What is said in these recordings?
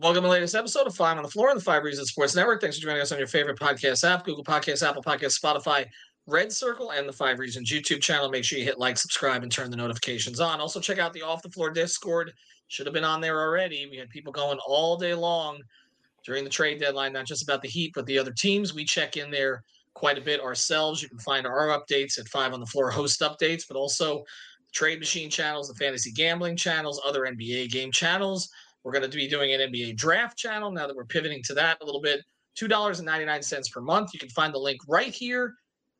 Welcome to the latest episode of Five on the Floor on the Five Reasons Sports Network. Thanks for joining us on your favorite podcast app Google Podcasts, Apple Podcasts, Spotify, Red Circle, and the Five Reasons YouTube channel. Make sure you hit like, subscribe, and turn the notifications on. Also, check out the Off the Floor Discord. Should have been on there already. We had people going all day long during the trade deadline, not just about the Heat, but the other teams. We check in there quite a bit ourselves. You can find our updates at Five on the Floor host updates, but also trade machine channels, the fantasy gambling channels, other NBA game channels. We're going to be doing an NBA draft channel now that we're pivoting to that a little bit. $2.99 per month. You can find the link right here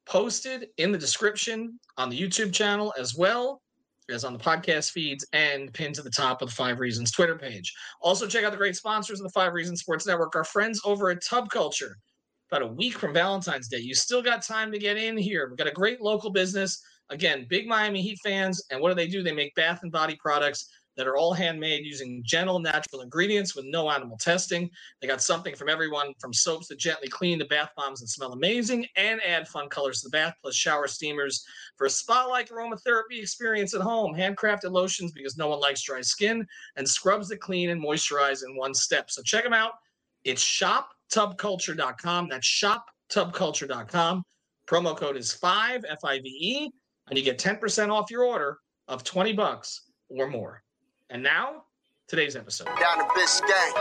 posted in the description on the YouTube channel as well as on the podcast feeds and pinned to the top of the Five Reasons Twitter page. Also, check out the great sponsors of the Five Reasons Sports Network, our friends over at Tub Culture. About a week from Valentine's Day. You still got time to get in here. We've got a great local business. Again, big Miami Heat fans. And what do they do? They make bath and body products that are all handmade using gentle natural ingredients with no animal testing. They got something from everyone from soaps that gently clean the bath bombs and smell amazing and add fun colors to the bath, plus shower steamers for a spa-like aromatherapy experience at home. Handcrafted lotions because no one likes dry skin and scrubs that clean and moisturize in one step. So check them out. It's shoptubculture.com. That's shoptubculture.com. Promo code is 5 F I V E and you get 10% off your order of 20 bucks or more. And now, today's episode. Down to Biscayne.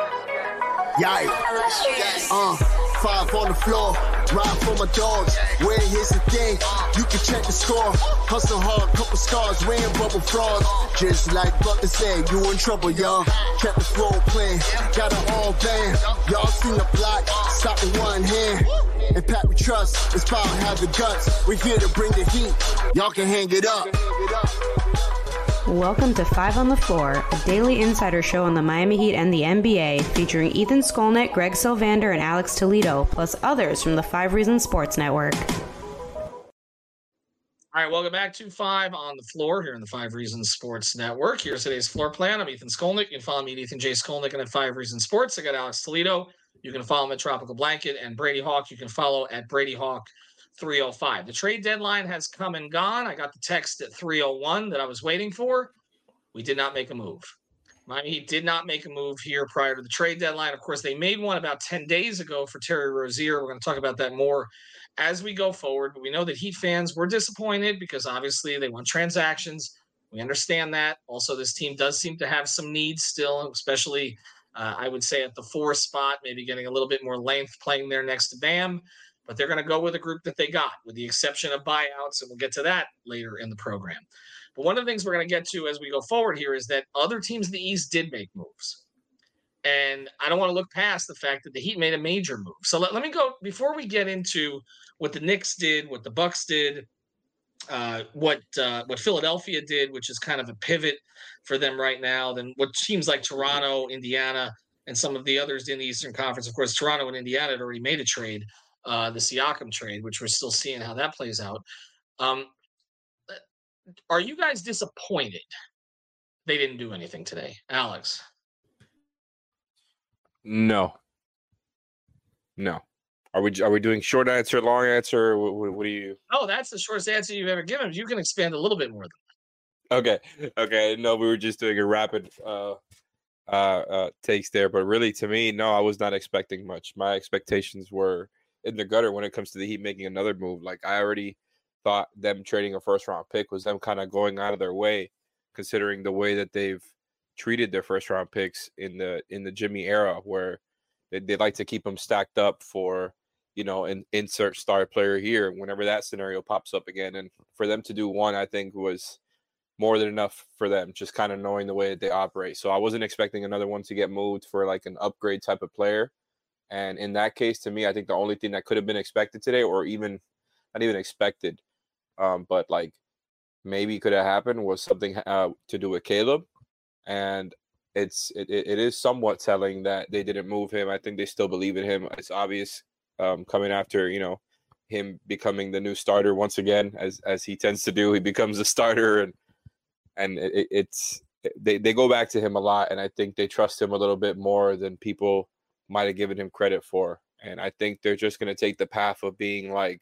Yikes. Uh, five on the floor. Ride for my dogs. Where here's the thing. You can check the score. Hustle hard, couple scars, wearing bubble frogs. Just like Butler said, you in trouble, y'all. Kept the floor playing. Got it all band. Y'all seen the block. Stop with one hand. And Pat we trust. It's power, have the guts. We're here to bring the heat. Y'all can hang it up. Welcome to Five on the Floor, a daily insider show on the Miami Heat and the NBA, featuring Ethan Skolnick, Greg Sylvander, and Alex Toledo, plus others from the Five Reasons Sports Network. All right, welcome back to Five on the Floor here in the Five Reasons Sports Network. Here's today's floor plan. I'm Ethan Skolnick. You can follow me at Ethan J. Skolnick and at Five Reasons Sports. I got Alex Toledo. You can follow him at Tropical Blanket and Brady Hawk. You can follow at Brady Hawk 305. The trade deadline has come and gone. I got the text at 301 that I was waiting for. We did not make a move. Miami Heat did not make a move here prior to the trade deadline. Of course, they made one about 10 days ago for Terry Rozier. We're going to talk about that more as we go forward. But we know that Heat fans were disappointed because obviously they want transactions. We understand that. Also, this team does seem to have some needs still, especially uh, I would say at the four spot, maybe getting a little bit more length playing there next to Bam but they're going to go with a group that they got, with the exception of buyouts, and we'll get to that later in the program. But one of the things we're going to get to as we go forward here is that other teams in the East did make moves. And I don't want to look past the fact that the Heat made a major move. So let, let me go before we get into what the Knicks did, what the Bucks did, uh, what uh, what Philadelphia did, which is kind of a pivot for them right now. Then what teams like Toronto, Indiana, and some of the others in the Eastern Conference. Of course, Toronto and Indiana had already made a trade uh, the Siakam trade, which we're still seeing how that plays out. Um, uh, are you guys disappointed they didn't do anything today, Alex? No. No. Are we are we doing short answer, long answer? What, what do you? Oh, that's the shortest answer you've ever given. You can expand a little bit more than that. Okay. Okay. No, we were just doing a rapid uh, uh, uh, takes there, but really, to me, no, I was not expecting much. My expectations were in the gutter when it comes to the Heat making another move. Like I already thought them trading a first round pick was them kind of going out of their way, considering the way that they've treated their first round picks in the in the Jimmy era, where they, they like to keep them stacked up for you know an insert star player here whenever that scenario pops up again. And for them to do one, I think was more than enough for them, just kind of knowing the way that they operate. So I wasn't expecting another one to get moved for like an upgrade type of player. And in that case, to me, I think the only thing that could have been expected today, or even not even expected, um, but like maybe could have happened was something uh, to do with Caleb. And it's it, it is somewhat telling that they didn't move him. I think they still believe in him. It's obvious um, coming after you know him becoming the new starter once again, as as he tends to do. He becomes a starter, and and it, it's they they go back to him a lot, and I think they trust him a little bit more than people might have given him credit for. And I think they're just going to take the path of being like,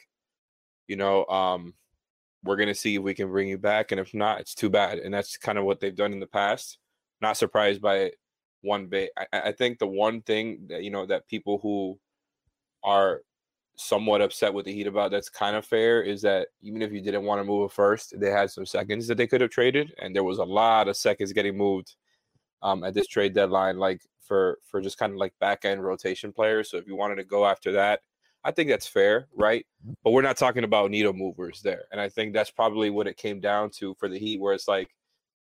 you know, um, we're going to see if we can bring you back, and if not, it's too bad. And that's kind of what they've done in the past. Not surprised by it one bit. I, I think the one thing that you know that people who are somewhat upset with the Heat about that's kind of fair is that even if you didn't want to move a first, they had some seconds that they could have traded, and there was a lot of seconds getting moved um, at this trade deadline, like for for just kind of like back end rotation players. So if you wanted to go after that, I think that's fair, right? Mm-hmm. But we're not talking about needle movers there, and I think that's probably what it came down to for the Heat, where it's like,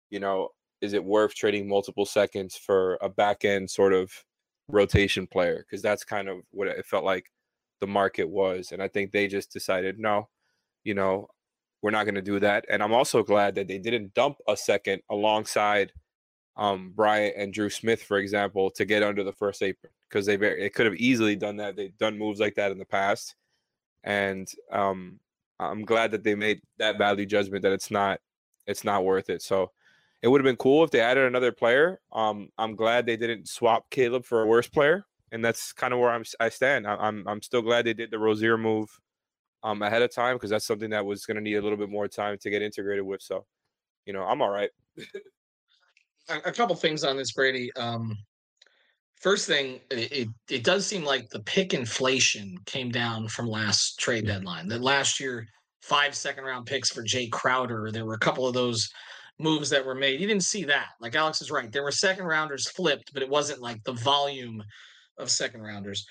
you know, is it worth trading multiple seconds for a back end sort of rotation player? Because that's kind of what it felt like the market was. And I think they just decided, no, you know, we're not going to do that. And I'm also glad that they didn't dump a second alongside um, Bryant and Drew Smith, for example, to get under the first apron because they very, it could have easily done that. They've done moves like that in the past, and um, I'm glad that they made that value judgment that it's not it's not worth it. So it would have been cool if they added another player. Um, I'm glad they didn't swap Caleb for a worse player and that's kind of where I'm I stand. I, am I'm still glad they did the Rozier move um ahead of time because that's something that was going to need a little bit more time to get integrated with. So, you know, I'm all right. a, couple things on this, Brady. Um, first thing, it, it, does seem like the pick inflation came down from last trade deadline. That last year, five second round picks for Jae Crowder. There were a couple of those moves that were made. You didn't see that. Like Alex is right. There were second rounders flipped, but it wasn't like the volume of second rounders.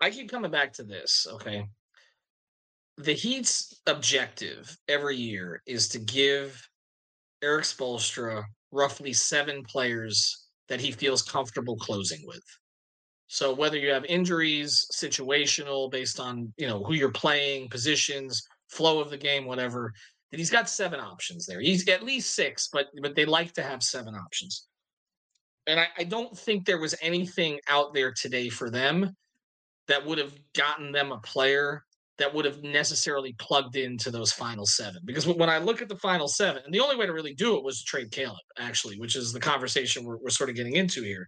I keep coming back to this, okay? The Heat's objective every year is to give Erik Spoelstra roughly seven players that he feels comfortable closing with. So whether you have injuries, situational, based on you know who you're playing, positions, flow of the game, whatever, that he's got seven options there. He's at least six, but but they like to have seven options and I, I don't think there was anything out there today for them that would have gotten them a player that would have necessarily plugged into those final seven. Because when I look at the final seven, and the only way to really do it was to trade Caleb, actually, which is the conversation we're, we're sort of getting into here.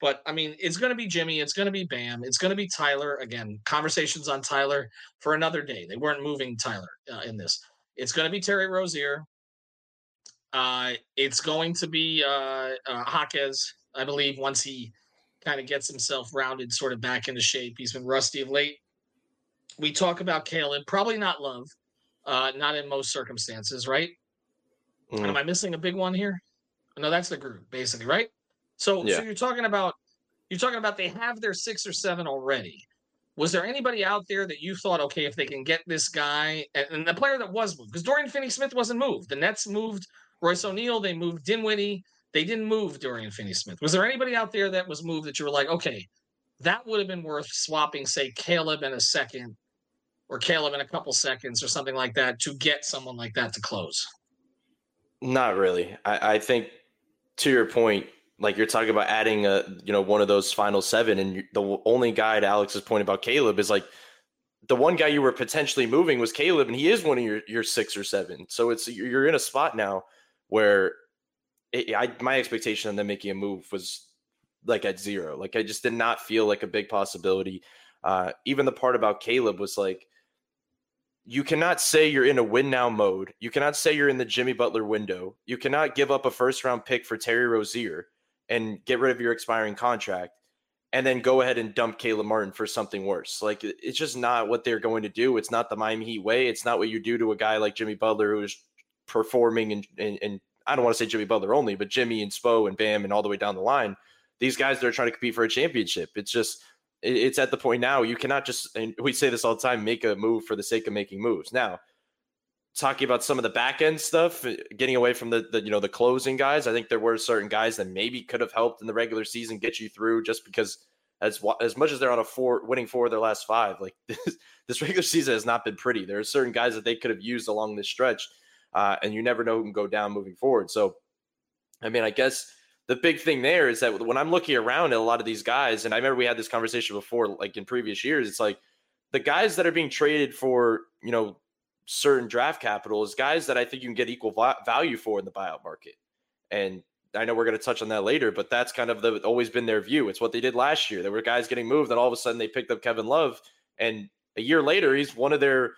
But I mean, it's going to be Jimmy, it's going to be Bam, it's going to be Tyler. Again, conversations on Tyler for another day. They weren't moving Tyler uh, in this. It's going to be Terry Rozier. Uh, it's going to be uh, uh, Jaquez, I believe, once he kind of gets himself rounded sort of back into shape. He's been rusty of late. We talk about Caleb, probably not love, uh, not in most circumstances, right? Mm. Am I missing a big one here? No, that's the group, basically, right? So, yeah. so you're talking about you're talking about they have their six or seven already. Was there anybody out there that you thought, okay, if they can get this guy and, and the player that was moved, because Dorian Finney Smith wasn't moved. The Nets moved Royce O'Neale, they moved Dinwiddie. They didn't move Dorian Finney Smith. Was there anybody out there that was moved that you were like, okay, that would have been worth swapping, say, Caleb in a second or Caleb in a couple seconds or something like that to get someone like that to close? Not really. I, I think to your point, like you're talking about adding a you know one of those final seven, and the only guy to Alex's point about Caleb is like the one guy you were potentially moving was Caleb, and he is one of your your six or seven. So it's you're in a spot now where it, I my expectation on them making a move was like at zero. Like I just did not feel like a big possibility. Uh, even the part about Caleb was like, you cannot say you're in a win now mode. You cannot say you're in the Jimmy Butler window. You cannot give up a first round pick for Terry Rozier and get rid of your expiring contract and then go ahead and dump Caleb Martin for something worse. Like it's just not what they're going to do. It's not the Miami Heat way. It's not what you do to a guy like Jimmy Butler who is performing and, and, and I don't want to say Jimmy Butler only, but Jimmy and Spo and Bam and all the way down the line. These guys that are trying to compete for a championship. It's just it's at the point now you cannot just and we say this all the time make a move for the sake of making moves. Now, talking about some of the back end stuff, uh, getting away from the, the you know the closing guys, I think there were certain guys that maybe could have helped in the regular season get you through just because as as much as they're on a four winning four of their last five, like this, this regular season has not been pretty. There are certain guys that they could have used along this stretch uh, and you never know who can go down moving forward. So, I mean, I guess the big thing there is that when I'm looking around at a lot of these guys, and I remember we had this conversation before, like in previous years, it's like the guys that are being traded for, you know, certain draft capital is guys that I think you can get equal value for in the buyout market. And I know we're going to touch on that later, but that's kind of the always been their view. It's what they did last year. There were guys getting moved, and all of a sudden they picked up Kevin Love, and a year later he's one of their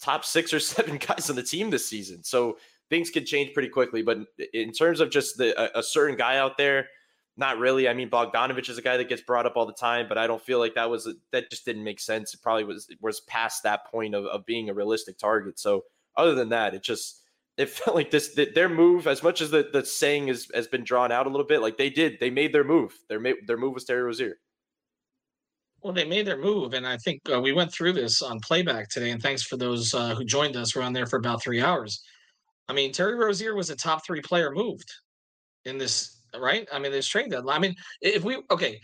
top six or seven guys on the team this season. So things could change pretty quickly. But in terms of just the a, a certain guy out there, not really. I mean, Bogdanovich is a guy that gets brought up all the time, but I don't feel like that was that just didn't make sense. It probably was was past that point of, of being a realistic target. So other than that, it just it felt like this their move as much as the, the saying is, has been drawn out a little bit like they did they made their move their their move was Terry Rozier. Well, they made their move, and I think uh, we went through this on playback today. And thanks for those uh, who joined us. We're on there for about three hours. I mean, Terry Rozier was a top three player moved in this, right? I mean, this trade deadline. I mean, if we okay,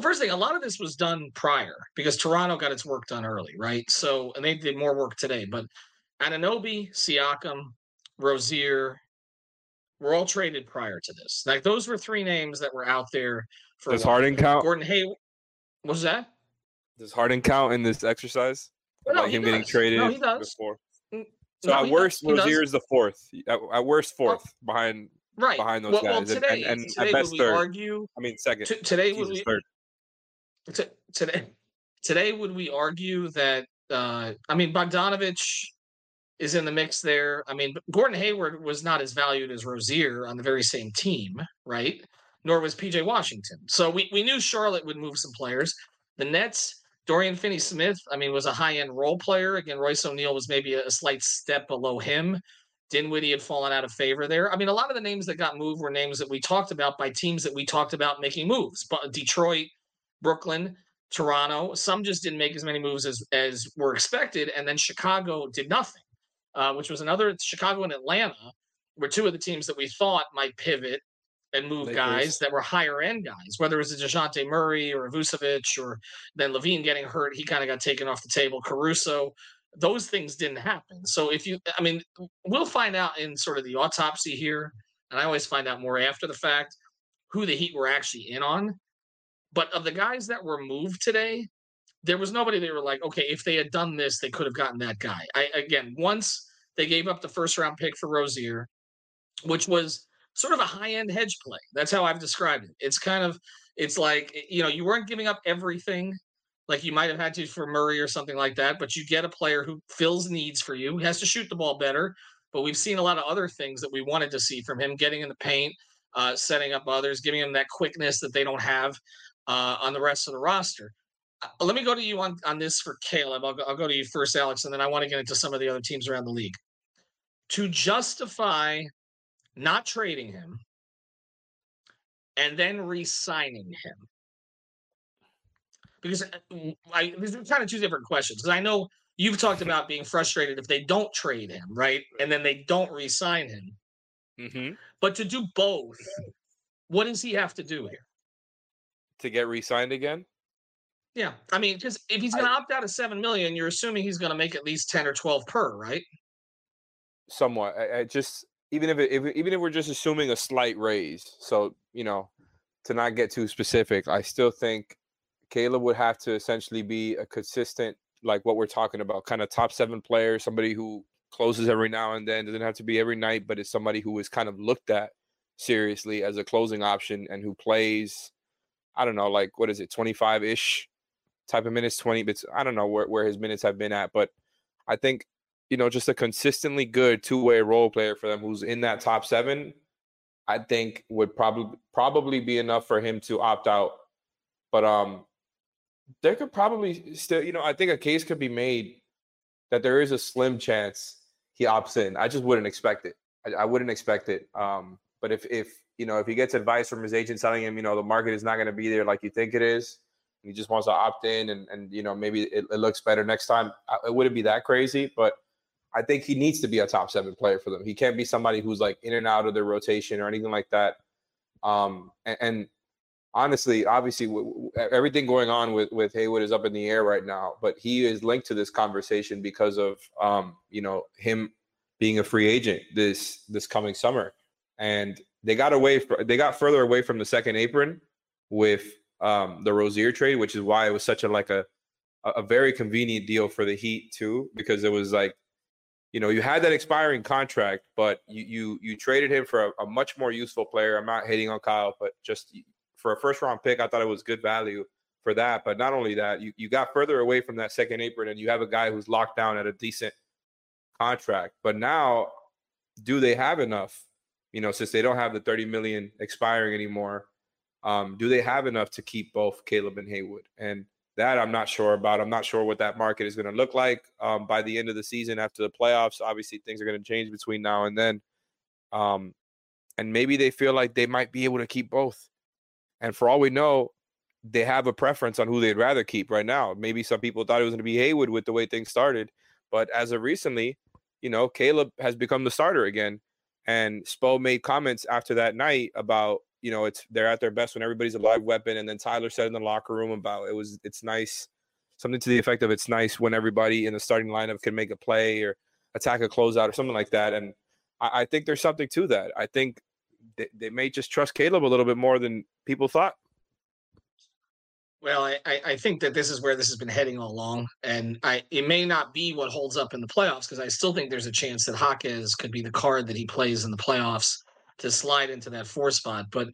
first thing, a lot of this was done prior because Toronto got its work done early, right? So, and they did more work today. But Anunoby, Siakam, Rozier were all traded prior to this. Like those were three names that were out there for. Does Harden count? Gordon Hayward. What was that? Does Harden count in this exercise? Oh, no, like him does. getting traded no, he does. before. So no, at worst. Rozier is the fourth. At, at worst, fourth well, behind right behind those well, guys. Well, today, and, and, today at best would third. argue? I mean, second. T- today Jesus, would we? Third. T- today, today would we argue that? Uh, I mean, Bogdanovich is in the mix there. I mean, Gordon Hayward was not as valued as Rozier on the very same team, right? Nor was PJ Washington. So we, we knew Charlotte would move some players. The Nets, Dorian Finney Smith, I mean, was a high end role player. Again, Royce O'Neale was maybe a, a slight step below him. Dinwiddie had fallen out of favor there. I mean, a lot of the names that got moved were names that we talked about by teams that we talked about making moves. But Detroit, Brooklyn, Toronto, some just didn't make as many moves as, as were expected. And then Chicago did nothing uh, which was another Chicago and Atlanta were two of the teams that we thought might pivot and move Lakers. guys that were higher end guys, whether it was a DeJounte Murray or a Vucevic or then LaVine getting hurt, he kind of got taken off the table. Caruso, those things didn't happen. So if you, I mean, we'll find out in sort of the autopsy here, and I always find out more after the fact who the Heat were actually in on. But of the guys that were moved today, there was nobody they were like, okay, if they had done this, they could have gotten that guy. I again, once they gave up the first round pick for Rozier, which was sort of a high end hedge play. That's how I've described it. It's kind of, it's like, you know, you weren't giving up everything like you might have had to for Murray or something like that, but you get a player who fills needs for you. Has to shoot the ball better, but we've seen a lot of other things that we wanted to see from him getting in the paint, uh, setting up others, giving him that quickness that they don't have uh, on the rest of the roster. Uh, let me go to you on, on this for Caleb. I'll go, I'll go to you first, Alex, and then I want to get into some of the other teams around the league to justify not trading him and then re-signing him because uh, I, these are kind of two different questions because I know you've talked about being frustrated if they don't trade him, right? And then they don't re-sign him. Mm-hmm. But to do both, what does he have to do here? To get re-signed again? Yeah, I mean, because if he's going to opt out of seven million, you're assuming he's going to make at least ten or twelve per, right? somewhat. I, I just even if, it, if even if we're just assuming a slight raise, so you know, to not get too specific, I still think Caleb would have to essentially be a consistent, like what we're talking about, kind of top seven player, somebody who closes every now and then, doesn't have to be every night, but is somebody who is kind of looked at seriously as a closing option and who plays, I don't know, like what is it, 25 ish type of minutes, 20 bits. I don't know where, where his minutes have been at, but I think you know, just a consistently good two way role player for them who's in that top seven, I think would probably probably be enough for him to opt out. But um there could probably still, you know, I think a case could be made that there is a slim chance he opts in. I just wouldn't expect it. I, I wouldn't expect it. Um, but if if you know if he gets advice from his agent telling him, you know, the market is not going to be there like you think it is, he just wants to opt in and and you know maybe it, it looks better next time. It wouldn't be that crazy, but I think he needs to be a top seven player for them. He can't be somebody who's like in and out of their rotation or anything like that. Um, and, and honestly, obviously, w- w- everything going on with with Haywood is up in the air right now. But he is linked to this conversation because of um, you know him being a free agent this this coming summer, and they got away. They got further away from the second apron with um, the Rozier trade, which is why it was such a like a a very convenient deal for the Heat too, because it was like, you know, you had that expiring contract, but you you you traded him for a, a much more useful player. I'm not hating on Kyle, but just for a first round pick, I thought it was good value for that. But not only that, you, you got further away from that second apron and you have a guy who's locked down at a decent contract. But now, do they have enough? You know, since they don't have the 30 million expiring anymore, um, do they have enough to keep both Caleb and Haywood? And that I'm not sure about. I'm not sure what that market is going to look like um, by the end of the season after the playoffs. Obviously, things are going to change between now and then. Um, and maybe they feel like they might be able to keep both. And for all we know, they have a preference on who they'd rather keep right now. Maybe some people thought it was going to be Haywood with the way things started, but as of recently, you know, Caleb has become the starter again. And Spo made comments after that night about, you know, it's they're at their best when everybody's a live weapon. And then Tyler said in the locker room about it was it's nice, something to the effect of it's nice when everybody in the starting lineup can make a play or attack a closeout or something like that. And I, I think there's something to that. I think they, they may just trust Caleb a little bit more than people thought. Well, I, I think that this is where this has been heading all along, and I it may not be what holds up in the playoffs because I still think there's a chance that Jaquez could be the card that he plays in the playoffs to slide into that four spot. But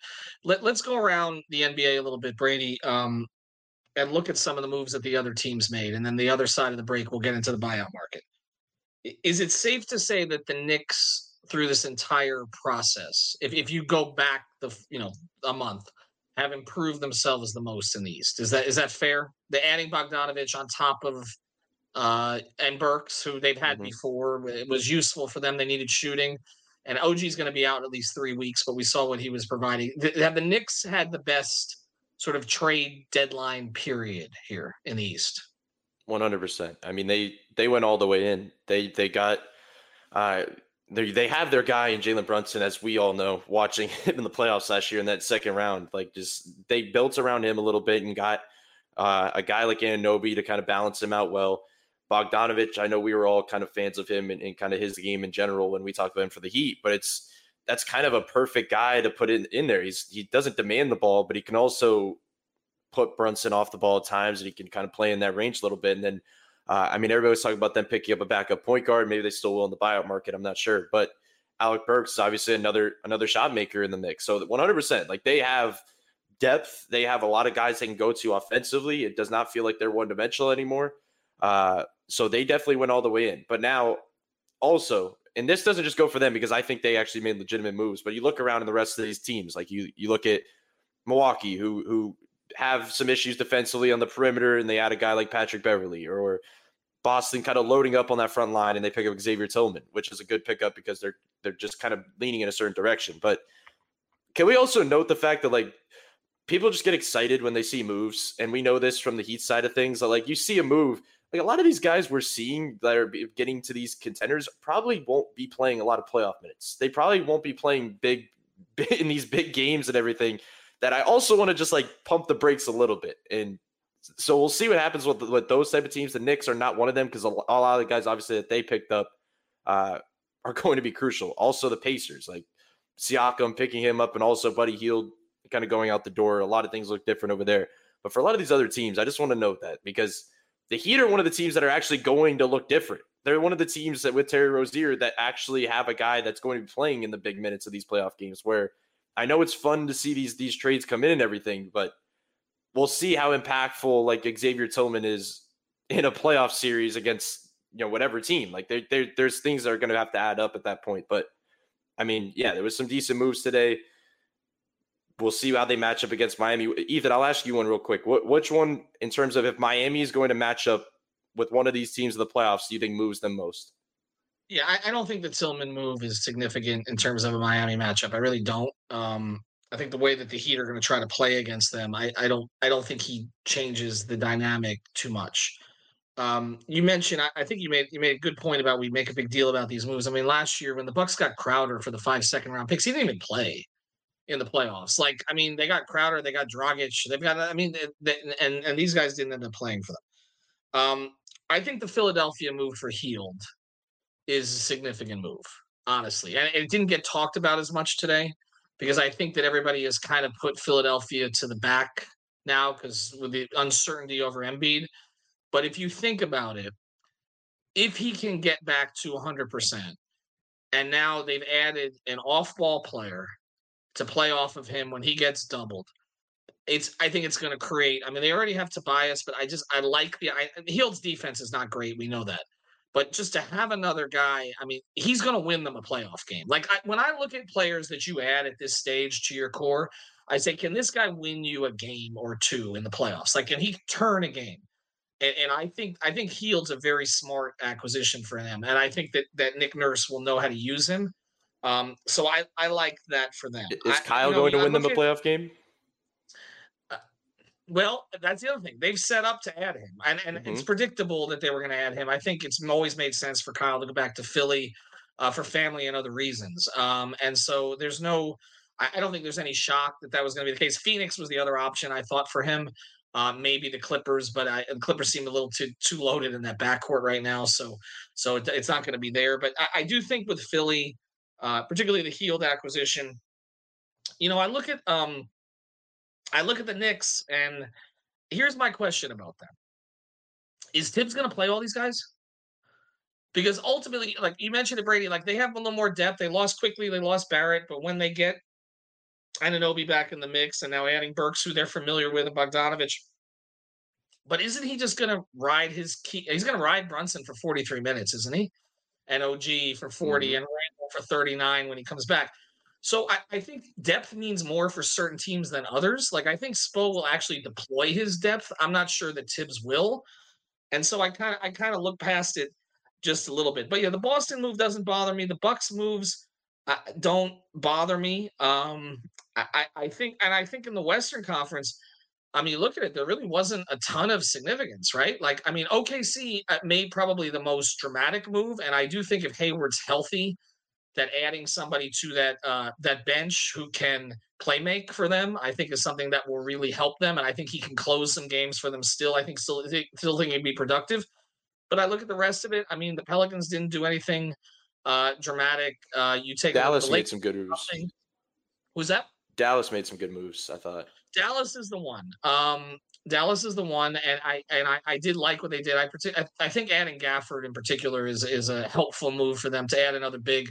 let, let's go around the NBA a little bit, Brady, um, and look at some of the moves that the other teams made, and then the other side of the break, we'll get into the buyout market. Is it safe to say that the Knicks, through this entire process, if if you go back the you know a month have improved themselves the most in the East. Is that is that fair? The adding Bogdanovich on top of uh and Burks, who they've had mm-hmm. before, it was useful for them. They needed shooting. And OG is going to be out at least three weeks, but we saw what he was providing. Have the Knicks had the best sort of trade deadline period here in the East? One hundred percent. I mean, they they went all the way in. They they got uh, they they have their guy in Jalen Brunson, as we all know, watching him in the playoffs last year in that second round. Like, just they built around him a little bit and got uh, a guy like Anunoby to kind of balance him out well. Bogdanovich, I know we were all kind of fans of him and, and kind of his game in general when we talked about him for the Heat, but it's that's kind of a perfect guy to put in in there. He's he doesn't demand the ball, but he can also put Brunson off the ball at times, and he can kind of play in that range a little bit, and then uh, I mean, everybody was talking about them picking up a backup point guard. Maybe they still will in the buyout market. I'm not sure, but Alec Burks is obviously another another shot maker in the mix. So 100, percent like they have depth. They have a lot of guys they can go to offensively. It does not feel like they're one dimensional anymore. Uh, so they definitely went all the way in. But now, also, and this doesn't just go for them because I think they actually made legitimate moves. But you look around in the rest of these teams, like you you look at Milwaukee, who who have some issues defensively on the perimeter, and they add a guy like Patrick Beverley, or Boston kind of loading up on that front line, and they pick up Xavier Tillman, which is a good pickup because they're they're just kind of leaning in a certain direction. But can we also note the fact that like people just get excited when they see moves, and we know this from the Heat side of things. Like you see a move, like a lot of these guys we're seeing that are getting to these contenders probably won't be playing a lot of playoff minutes. They probably won't be playing big in these big games and everything that I also want to just like pump the brakes a little bit. And so we'll see what happens with, with those type of teams. The Knicks are not one of them because a, lot of the guys obviously that they picked up uh, are going to be crucial. Also the Pacers, like Siakam picking him up and also Buddy Hield kind of going out the door. A lot of things look different over there. But for a lot of these other teams, I just want to note that because the Heat are one of the teams that are actually going to look different. They're one of the teams that with Terry Rozier that actually have a guy that's going to be playing in the big minutes of these playoff games where – I know it's fun to see these these trades come in and everything, but we'll see how impactful like Xavier Tillman is in a playoff series against you know whatever team. Like there, there there's things that are going to have to add up at that point. But I mean, yeah, there was some decent moves today. We'll see how they match up against Miami. Ethan, I'll ask you one real quick. What, which one, in terms of if Miami is going to match up with one of these teams in the playoffs, do you think moves them most? Yeah, I, I, don't think the Tillman move is significant in terms of a Miami matchup. I really don't. Um, I think the way that the Heat are going to try to play against them, I, I don't I don't think he changes the dynamic too much. Um, you mentioned, I, I, think you made you made a good point about we make a big deal about these moves. I mean, last year when the Bucks got Crowder for the five second round picks, he didn't even play in the playoffs. Like, I mean, they got Crowder, they got Dragic, they've got. I mean, they, they, and and these guys didn't end up playing for them. Um, I think the Philadelphia move for Hield is a significant move, honestly. And it didn't get talked about as much today. because I think that everybody has kind of put Philadelphia to the back now because with the uncertainty over Embiid. But if you think about it, if he can get back to 100%, and now they've added an off ball player to play off of him when he gets doubled. It's I think it's going to create. I mean, they already have Tobias, but I just I like the I, defense is not great. We know that, but just to have another guy, I mean, he's going to win them a playoff game. Like I, when I look at players that you add at this stage to your core, I say, can this guy win you a game or two in the playoffs? Like, can he turn a game? And, and, I think I think Hield's a very smart acquisition for them, and I think that that Nick Nurse will know how to use him. Um, so I I like that for them. Is Kyle I, know, going to win them a playoff game? Uh, well, that's the other thing. They've set up to add him, and and mm-hmm. it's predictable that they were going to add him. I think it's always made sense for Kyle to go back to Philly uh, for family and other reasons. Um, and so there's no. I, don't think there's any shock that that was going to be the case. Phoenix was the other option I thought for him. Uh, maybe the Clippers, but I, the Clippers seem a little too too loaded in that backcourt right now, so so it, it's not going to be there. But I, I, do think with Philly, uh, particularly the Hield acquisition, you know, I look at um, I look at the Knicks, and here's my question about them: Is Thibs going to play all these guys? Because ultimately, like you mentioned it, Brady, like they have a little more depth. They lost quickly. they lost Barrett, but when they get Anunoby back in the mix, and now adding Burks, who they're familiar with, and Bogdanovich. But isn't he just going to ride his key? He's going to ride Brunson for 43 minutes, isn't he? And OG for 40 mm-hmm. and Randle for 39 when he comes back. So I, I, think depth means more for certain teams than others. Like I think Spo will actually deploy his depth. I'm not sure that Thibs will. And so I kind of I kind of look past it just a little bit. But yeah, the Boston move doesn't bother me. The Bucks moves uh, don't bother me. Um, I, I think, and I think in the Western Conference, I mean, look at it. There really wasn't a ton of significance, right? Like, I mean, OKC uh, made probably the most dramatic move, and I do think if Hayward's healthy, that adding somebody to that uh, that bench who can play make for them, I think is something that will really help them, and I think he can close some games for them. Still, I think still still think he'd be productive. But I look at the rest of it. I mean, the Pelicans didn't do anything uh, dramatic. Uh, you take Dallas made some good moves. Who's that? Dallas made some good moves. I thought Dallas is the one. Um, Dallas is the one, and I and I, I did like what they did. I, I, think adding Gafford in particular is is a helpful move for them to add another big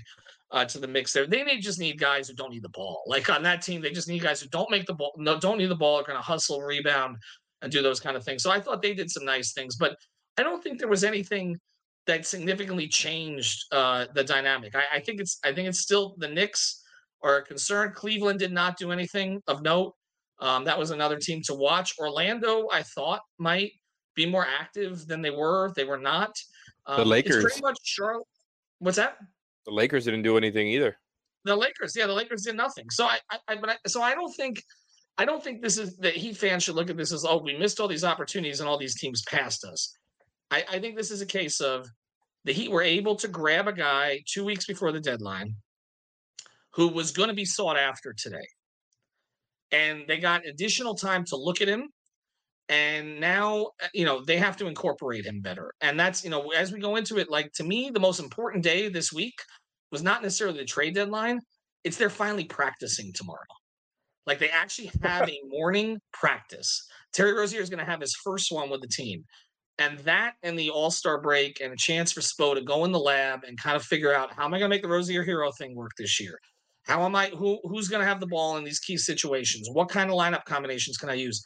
uh, to the mix there. They need, just need guys who don't need the ball. Like on that team, they just need guys who don't make the ball, no, don't need the ball, are going to hustle, rebound, and do those kind of things. So I thought they did some nice things, but I don't think there was anything that significantly changed uh, the dynamic. I, I think it's I think it's still the Knicks are a concern. Cleveland did not do anything of note. Um, that was another team to watch. Orlando, I thought might be more active than they were. They were not. Um, the Lakers, pretty much Charlotte. What's that? The Lakers didn't do anything either. The Lakers, yeah, the Lakers did nothing. So I, I, but I, so I don't think, I don't think this is that Heat fans should look at this as oh we missed all these opportunities and all these teams passed us. I, I think this is a case of the Heat were able to grab a guy two weeks before the deadline who was going to be sought after today. And they got additional time to look at him. And now, uh, you know, they have to incorporate him better. And that's, you know, as we go into it, like to me, the most important day this week was not necessarily the trade deadline. It's they're finally practicing tomorrow. Like they actually have a morning practice. Terry Rozier is going to have his first one with the team. And that and the All Star break and a chance for Spo to go in the lab and kind of figure out how am I going to make the Rozier Herro thing work this year? How am I? Who who's going to have the ball in these key situations? What kind of lineup combinations can I use?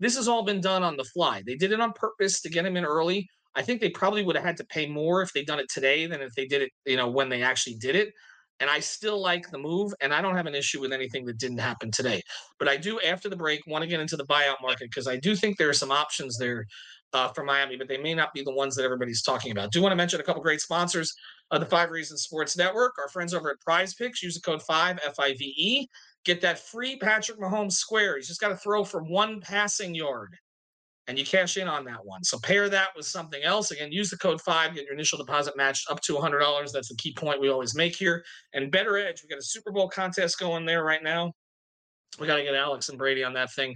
This has all been done on the fly. They did it on purpose to get him in early. I think they probably would have had to pay more if they'd done it today than if they did it, you know, when they actually did it. And I still like the move, and I don't have an issue with anything that didn't happen today. But I do, after the break, want to get into the buyout market because I do think there are some options there uh, for Miami, but they may not be the ones that everybody's talking about. Do want to mention a couple great sponsors of the Five Reasons Sports Network. Our friends over at PrizePicks use the code five F I V E. Get that free Patrick Mahomes square. He's just got to throw for one passing yard, and you cash in on that one. So pair that with something else. Again, use the code five. Get your initial deposit matched up to hundred dollars. That's the key point we always make here. And BettorEdge, we got a Super Bowl contest going there right now. We got to get Alex and Brady on that thing.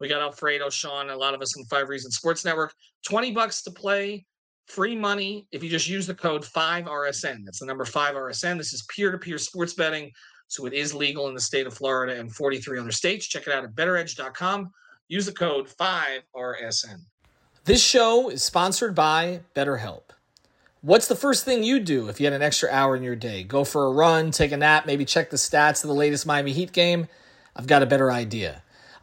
We got Alfredo, Sean, a lot of us in Five Reasons Sports Network. 20 bucks to play, free money if you just use the code 5RSN. That's the number 5RSN. This is peer to peer sports betting. So it is legal in the state of Florida and 43 other states. Check it out at bettoredge.com. Use the code 5RSN. This show is sponsored by BetterHelp. What's the first thing you do if you had an extra hour in your day? Go for a run, take a nap, maybe check the stats of the latest Miami Heat game? I've got a better idea.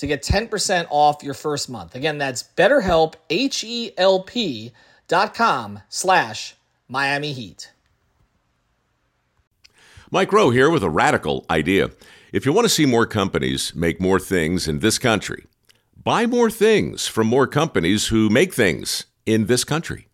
to get 10% off your first month. Again, that's betterhelp, H-E-L-P dot com slash Miami Heat. Mike Rowe here with a radical idea. If you want to see more companies make more things in this country, buy more things from more companies who make things in this country.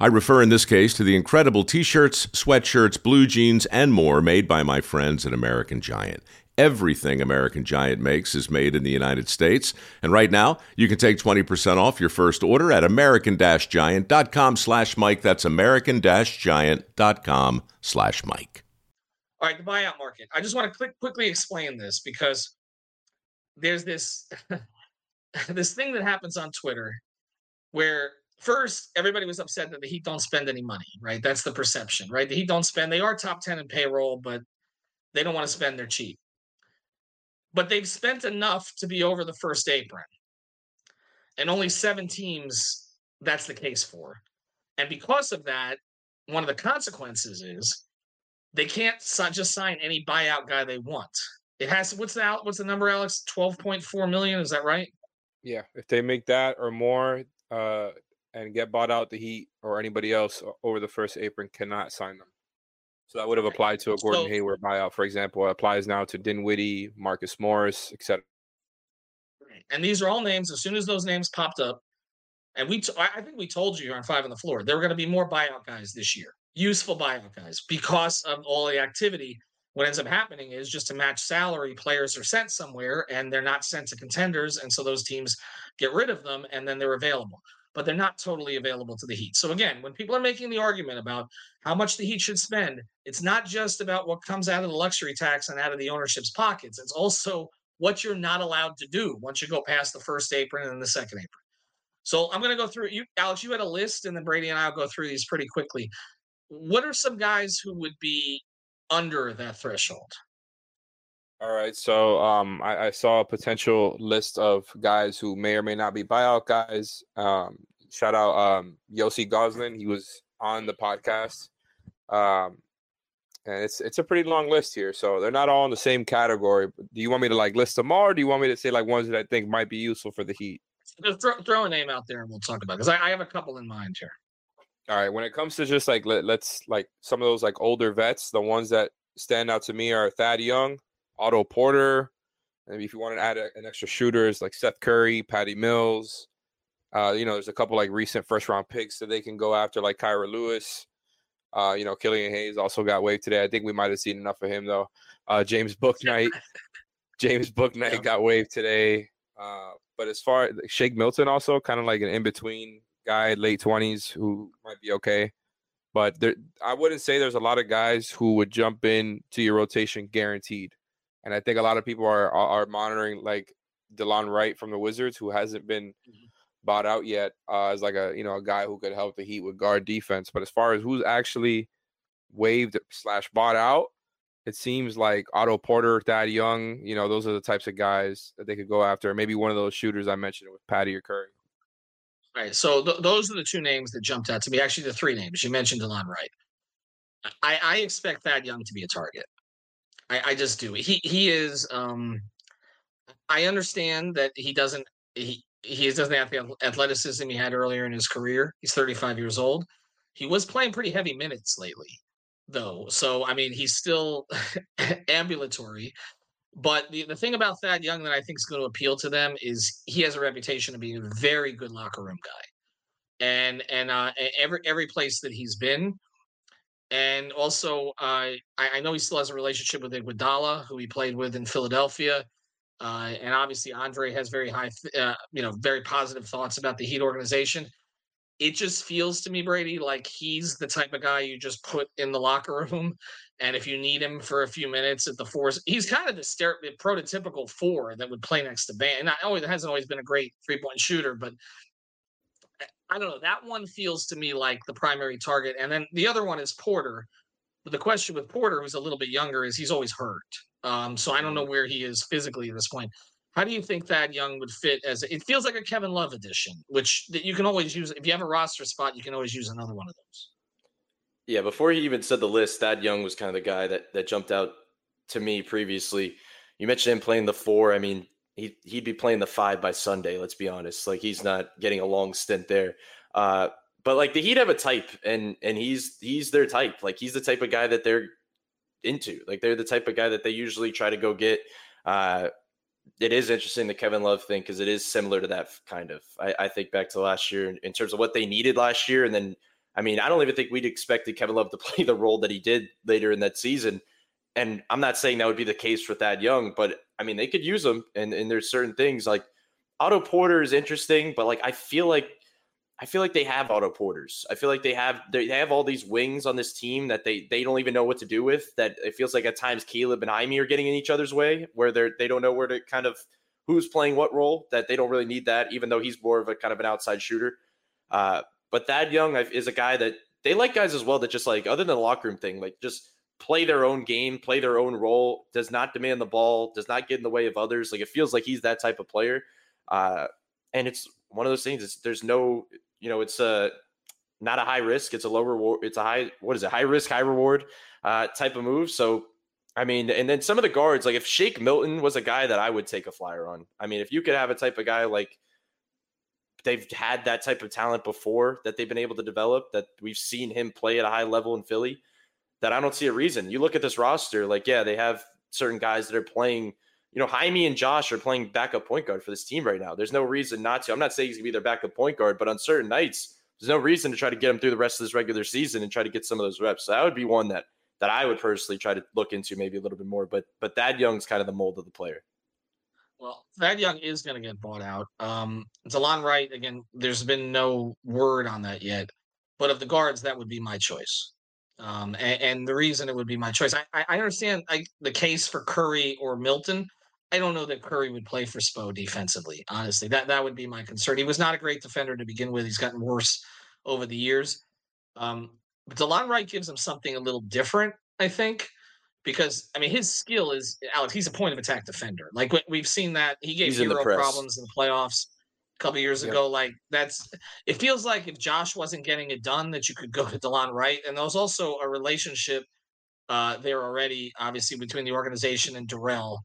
I refer in this case to the incredible t shirts, sweatshirts, blue jeans, and more made by my friends at American Giant. Everything American Giant makes is made in the United States. And right now, you can take 20% off your first order at american-giant.com slash Mike. That's american-giant.com slash Mike. All right, the buyout market. I just want to quick, quickly explain this because there's this this thing that happens on Twitter where first everybody was upset that the Heat don't spend any money, right? That's the perception, right? The Heat don't spend. They are top 10 in payroll, but they don't want to spend. They're cheap but they've spent enough to be over the first apron. And only seven teams that's the case for. And because of that, one of the consequences is they can't just sign any buyout guy they want. It has what's the what's the number, Alex? Twelve point four million. Is that right? Yeah, if they make that or more, uh, and get bought out, the Heat or anybody else over the first apron cannot sign them. So that would have applied to a Gordon so, Hayward buyout, for example. It applies now to Dinwiddie, Marcus Morris, etc. And these are all names. As soon as those names popped up, and we, t- I think we told you on five on the floor, there were going to be more buyout guys this year, useful buyout guys, because of all the activity. What ends up happening is just to match salary, players are sent somewhere and they're not sent to contenders, and so those teams get rid of them, and then they're available but they're not totally available to the Heat. So again, when people are making the argument about how much the Heat should spend, it's not just about what comes out of the luxury tax and out of the ownership's pockets. It's also what you're not allowed to do once you go past the first apron and the second apron. So I'm going to go through you, Alex. You had a list, and then Brady and I'll go through these pretty quickly. What are some guys who would be under that threshold? All right, so um, I, I, saw a potential list of guys who may or may not be buyout guys. Um, shout out um, Yossi Gozlan; he was on the podcast, um, and it's it's a pretty long list here. So they're not all in the same category. do you want me to like list them all, or do you want me to say like ones that I think might be useful for the Heat? Just throw, throw a name out there, and we'll talk about it. because I, I have a couple in mind here. All right, when it comes to just like let, let's like some of those like older vets, the ones that stand out to me are Thad Young. Otto Porter. Maybe if you want to add a, an extra shooters like Seth Curry, Patty Mills. Uh, you know, there's a couple like recent first round picks that they can go after, like Kira Lewis. Uh, you know, Killian Hayes also got waived today. I think we might have seen enough of him though. Uh, James Bouknight, James Bouknight yeah. got waived today. Uh, but as far as Shake Milton, also kind of like an in between guy, late twenties, who might be okay. But there, I wouldn't say there's a lot of guys who would jump in to your rotation guaranteed. And I think a lot of people are are, monitoring like Delon Wright from the Wizards, who hasn't been mm-hmm. bought out yet, uh, as like a you know a guy who could help the Heat with guard defense. But as far as who's actually waived slash bought out, it seems like Otto Porter, Thad Young, you know, those are the types of guys that they could go after. Maybe one of those shooters I mentioned with Patty or Curry. Right. So th- those are the two names that jumped out to me. Actually, the three names you mentioned, Delon Wright. I, I expect Thad Young to be a target. I, I just do. He he is. Um, I understand that he doesn't. He he doesn't have the athleticism he had earlier in his career. He's 35 years old, He was playing pretty heavy minutes lately, though. So I mean, he's still ambulatory. But the, the thing about Thad Young that I think is going to appeal to them is he has a reputation of being a very good locker room guy, and and uh, every every place that he's been, and also I, I know he still has a relationship with Iguodala, who he played with in Philadelphia, uh, and obviously Andre has very high, uh, you know, very positive thoughts about the Heat organization it just feels to me, Brady, like he's the type of guy you just put in the locker room. And if you need him for a few minutes at the four, he's kind of the, stere- the prototypical four that would play next to Bam. And always hasn't always been a great three point shooter, but I don't know. That one feels to me like the primary target. And then the other one is Porter. But the question with Porter, who's a little bit younger, is he's always hurt. Um, so I don't know mm-hmm. where he is physically at this point. How do you think that Young would fit as it feels like a Kevin Love edition, which that you can always use if you have a roster spot, you can always use another one of those. Yeah, before he even said the list, Thad Young was kind of the guy that that jumped out to me previously. You mentioned him playing the four. I mean, he he'd be playing the five by Sunday. Let's be honest. Like he's not getting a long stint there. Uh, but like the Heat have a type, and and he's he's their type. Like he's the type of guy that they're into. Like they're the type of guy that they usually try to go get. Uh, it is interesting the Kevin Love thing because it is similar to that kind of. I, I, think back to last year in terms of what they needed last year, and then I mean I don't even think we'd expected Kevin Love to play the role that he did later in that season. And I'm not saying that would be the case for Thad Young, but I mean they could use him, and and there's certain things like Otto Porter is interesting, but like I feel like I feel like they have Otto Porters. I feel like they have they have all these wings on this team that they they don't even know what to do with. That it feels like at times Caleb and Jaime are getting in each other's way, where they're they don't know where to kind of who's playing what role. That they don't really need that, even though he's more of a kind of an outside shooter. Uh, but Thad Young is a guy that they like guys as well that just like other than the locker room thing, like just play their own game, play their own role, does not demand the ball, does not get in the way of others. Like it feels like he's that type of player. Uh, and it's one of those things. There's no you know, it's a not a high risk. It's a low reward. It's a high, what is it? High risk, high reward uh, type of move. So, I mean, and then some of the guards, like if Shake Milton was a guy that I would take a flyer on. I mean, if you could have a type of guy like they've had that type of talent before that they've been able to develop, that we've seen him play at a high level in Philly, that I don't see a reason. You look at this roster, like, yeah, they have certain guys that are playing you know, Jaime and Josh are playing backup point guard for this team right now. There's no reason not to. I'm not saying he's gonna be their backup point guard, but on certain nights, there's no reason to try to get him through the rest of this regular season and try to get some of those reps. So that would be one that that I would personally try to look into maybe a little bit more. But but Thad Young's kind of the mold of the player. Well, Thad Young is going to get bought out. Um, Delon Wright again. There's been no word on that yet, but of the guards, that would be my choice. Um, and, and, the reason it would be my choice, I, I understand I, the case for Curry or Milton I don't know that Curry would play for Spo defensively. Honestly, that that would be my concern. He was not a great defender to begin with. He's gotten worse over the years. Um, but Delon Wright gives him something a little different, I think, because I mean his skill is Alex. He's a point of attack defender. Like we've seen that he gave zero problems in the playoffs couple years yep. ago. Like that's it feels like if Josh wasn't getting it done, that you could go to Delon Wright, and there was also a relationship uh, there already, obviously between the organization and Darrell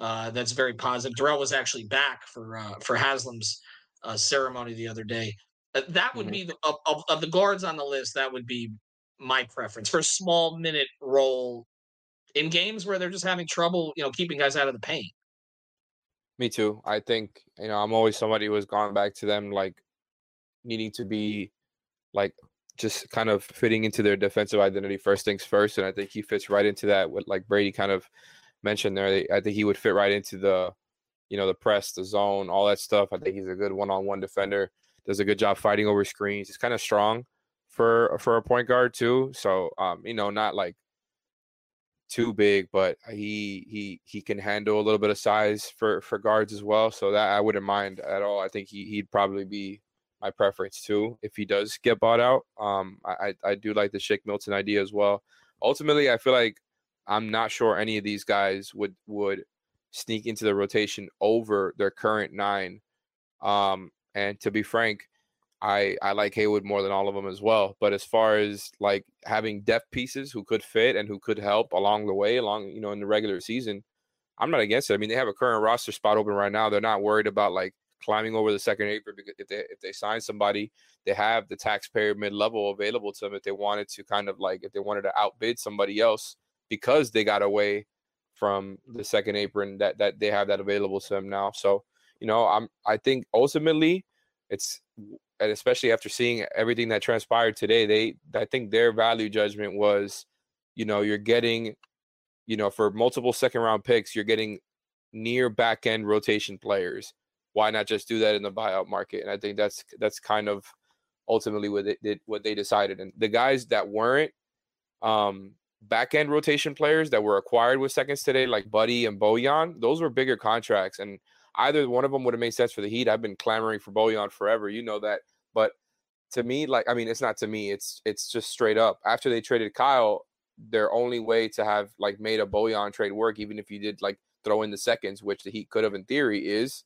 uh, that's very positive. Darrell was actually back for uh, for Haslem's uh, ceremony the other day. Uh, that would mm-hmm. be the, of, of, of, the guards on the list. That would be my preference for a small minute role in games where they're just having trouble, you know, keeping guys out of the paint. Me too. I think you know I'm always somebody who has gone back to them like needing to be like just kind of fitting into their defensive identity first things first, and I think he fits right into that. With like Brady kind of mentioned there, I think he would fit right into the, you know, the press, the zone, all that stuff. I think he's a good one-on-one defender. Does a good job fighting over screens. He's kind of strong for for a point guard too. So, um, you know, not like too big, but he he he can handle a little bit of size for for guards as well. So that I wouldn't mind at all. I think he he'd probably be my preference too if he does get bought out. Um, I I do like the Shake Milton idea as well. Ultimately, I feel like I'm not sure any of these guys would would sneak into the rotation over their current nine. Um, and to be frank, I I like Haywood more than all of them as well. But as far as like having depth pieces who could fit and who could help along the way, along you know in the regular season, I'm not against it. I mean, they have a current roster spot open right now. They're not worried about like climbing over the second apron because if they if they sign somebody, they have the taxpayer mid level available to them if they wanted to kind of like if they wanted to outbid somebody else because they got away from the second apron that that they have that available to them now. So you know, I'm I think ultimately it's and especially after seeing everything that transpired today, they I think their value judgment was, you know, you're getting, you know, for multiple second round picks, you're getting near back end rotation players. Why not just do that in the buyout market? And I think that's that's kind of ultimately what they did, what they decided. And the guys that weren't um, back end rotation players that were acquired with seconds today, like Buddy and Bojan, those were bigger contracts. And either one of them would have made sense for the Heat. I've been clamoring for Bojan forever. You know that. But to me, like I mean, it's not to me. It's it's just straight up. After they traded Kyle, their only way to have like made a Bojan trade work, even if you did like throw in the seconds, which the Heat could have in theory, is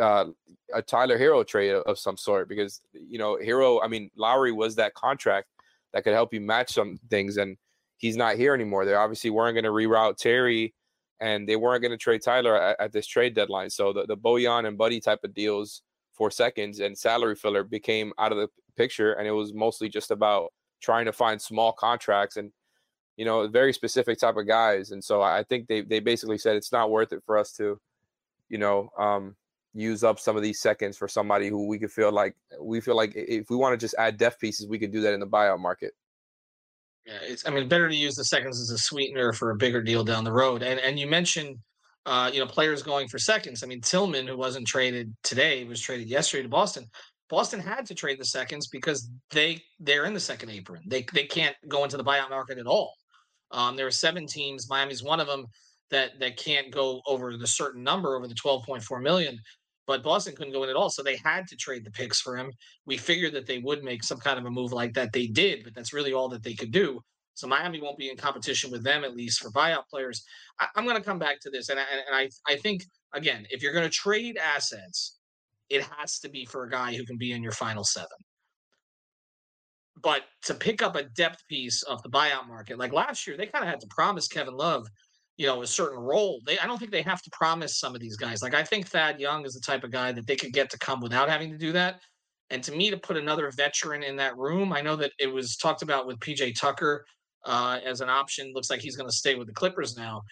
uh, a Tyler Herro trade of, some sort. Because you know, Herro. I mean, Lowry was that contract that could help you match some things, and he's not here anymore. They obviously weren't going to reroute Terry, and they weren't going to trade Tyler at, at, this trade deadline. So the the Bojan and Buddy type of deals for seconds and salary filler became out of the picture, and it was mostly just about trying to find small contracts and you know, very specific type of guys. And so I think they they basically said it's not worth it for us to, you know, um, use up some of these seconds for somebody who we could feel like we feel like if we want to just add depth pieces, we could do that in the buyout market. Yeah, it's I mean better to use the seconds as a sweetener for a bigger deal down the road. And and you mentioned uh, you know, players going for seconds. I mean, Tillman, who wasn't traded today, was traded yesterday to Boston. Boston had to trade the seconds because they they're in the second apron. They they can't go into the buyout market at all. Um, there are seven teams. Miami's one of them that that can't go over the certain number over the 12.4 million. But Boston couldn't go in at all, so they had to trade the picks for him. We figured that they would make some kind of a move like that. They did, but that's really all that they could do. So Miami won't be in competition with them at least for buyout players. I, am going to come back to this, and I, and I I think again, if you're going to trade assets, it has to be for a guy who can be in your final seven. But to pick up a depth piece of the buyout market, like last year, they kind of had to promise Kevin Love, you know, a certain role. They I don't think they have to promise some of these guys. Like I think Thad Young is the type of guy that they could get to come without having to do that. And to me, to put another veteran in that room, I know that it was talked about with PJ Tucker uh, as an option. Looks like he's going to stay with the Clippers now.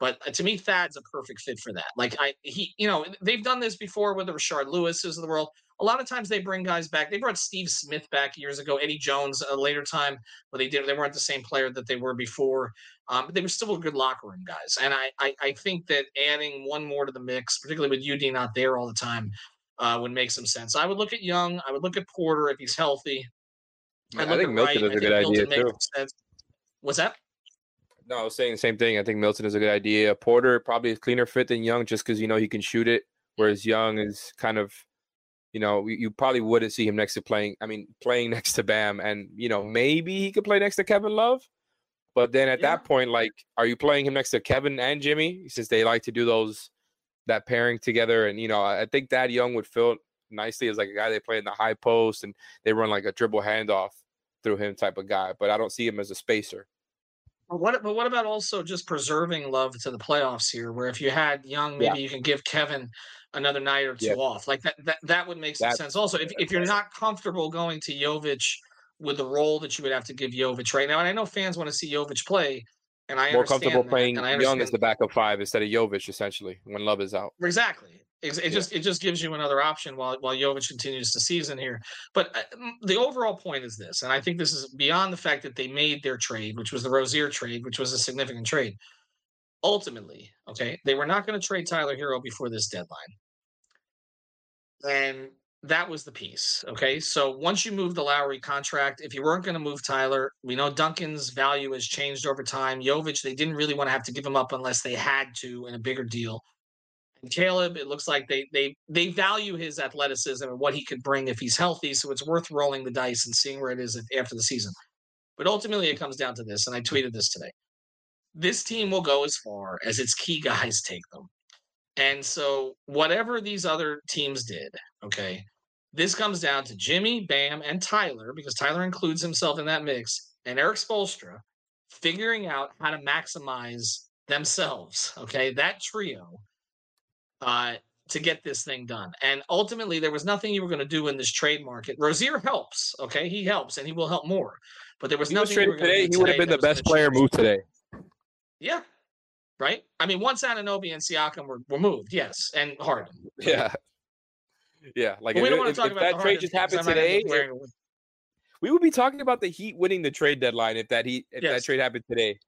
But uh, to me, Thad's a perfect fit for that. Like I, he, you know, they've done this before with the Rashard Lewis's of the world a lot of times they bring guys back. They brought Steve Smith back years ago, Eddie Jones a later time, but they did they weren't the same player that they were before. Um, but they were still a good locker room guys. And I, I, I think that adding one more to the mix, particularly with UD not there all the time, uh, would make some sense. I would look at Young. I would look at Porter if he's healthy. I, I think Milton Wright. is a good idea too. What's that? No, I was saying the same thing. I think Milton is a good idea. Porter probably a cleaner fit than Young just because you know he can shoot it, whereas Young is kind of you know, you probably wouldn't see him next to playing. I mean, playing next to Bam, and you know, maybe he could play next to Kevin Love. But then at yeah. that point, like, are you playing him next to Kevin and Jimmy since they like to do those that pairing together? And you know, I think Thad Young would fit nicely as like a guy they play in the high post and they run like a dribble handoff through him type of guy. But I don't see him as a spacer. But what, but what about also just preserving love to the playoffs here, where if you had Young, maybe yeah. you can give Kevin another night or two yeah. off. Like that, that, that would make some sense. Also, if, if you're not comfortable going to Jovic with the role that you would have to give Jovic right now, and I know fans want to see Jovic play, and I more comfortable that, playing Young as the backup five instead of Jovic, essentially, when Love is out. Exactly. It, it yeah. just it just gives you another option while while Jovic continues the season here. But uh, the overall point is this, and I think this is beyond the fact that they made their trade, which was the Rozier trade, which was a significant trade ultimately, okay, they were not going to trade Tyler Herro before this deadline. And that was the piece. Okay. So once you move the Lowry contract, if you weren't going to move Tyler, we know Duncan's value has changed over time. Jovic, they didn't really want to have to give him up unless they had to in a bigger deal. And Caleb, it looks like they they they value his athleticism and what he could bring if he's healthy. So it's worth rolling the dice and seeing where it is after the season. But ultimately, it comes down to this, and I tweeted this today this team will go as far as its key guys take them. And so, whatever these other teams did, okay, this comes down to Jimmy, Bam, and Tyler, because Tyler includes himself in that mix, and Erik Spoelstra figuring out how to maximize themselves. Okay, that trio uh, to get this thing done. And ultimately, there was nothing you were going to do in this trade market. Rozier helps, okay? He helps, and he will help more. But there was He was nothing you were traded today. He would have been the best player moved today. Yeah. Right? I mean, once Anunoby and Siakam were, were moved, yes, and Harden. Yeah. Yeah, like we if, don't want to talk about that trade just happened I might end today, up wearing a- we would be talking about the Heat winning the trade deadline if that Heat if Yes. that trade happened today.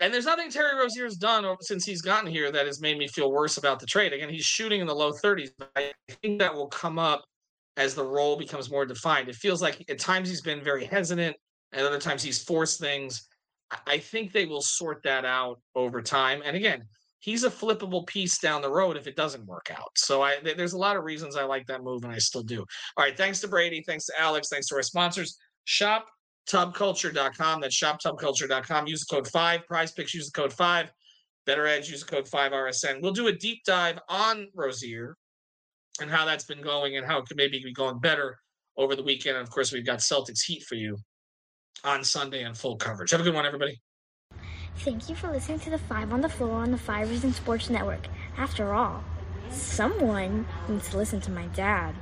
And there's nothing Terry Rozier's done since he's gotten here that has made me feel worse about the trade. Again, he's shooting in the low 30s, but I think that will come up as the role becomes more defined. It feels like at times he's been very hesitant, and other times he's forced things. I- think they will sort that out over time. And again, he's a flippable piece down the road if it doesn't work out. So I th- there's a lot of reasons I like that move, and I still do. All right, thanks to Brady, thanks to Alex, thanks to our sponsors. Shop tubculture.com. That's shoptubculture.com. Use the code 5. PrizePicks, use the code 5. BettorEdge, use the code 5RSN. We'll do a deep dive on Rozier and how that's been going and how it could maybe be going better over the weekend. And of course, we've got Celtics Heat for you on Sunday and full coverage. Have a good one, everybody. Thank you for listening to the Five on the Floor on the Five Reasons Sports Network. After all, someone needs to listen to my dad.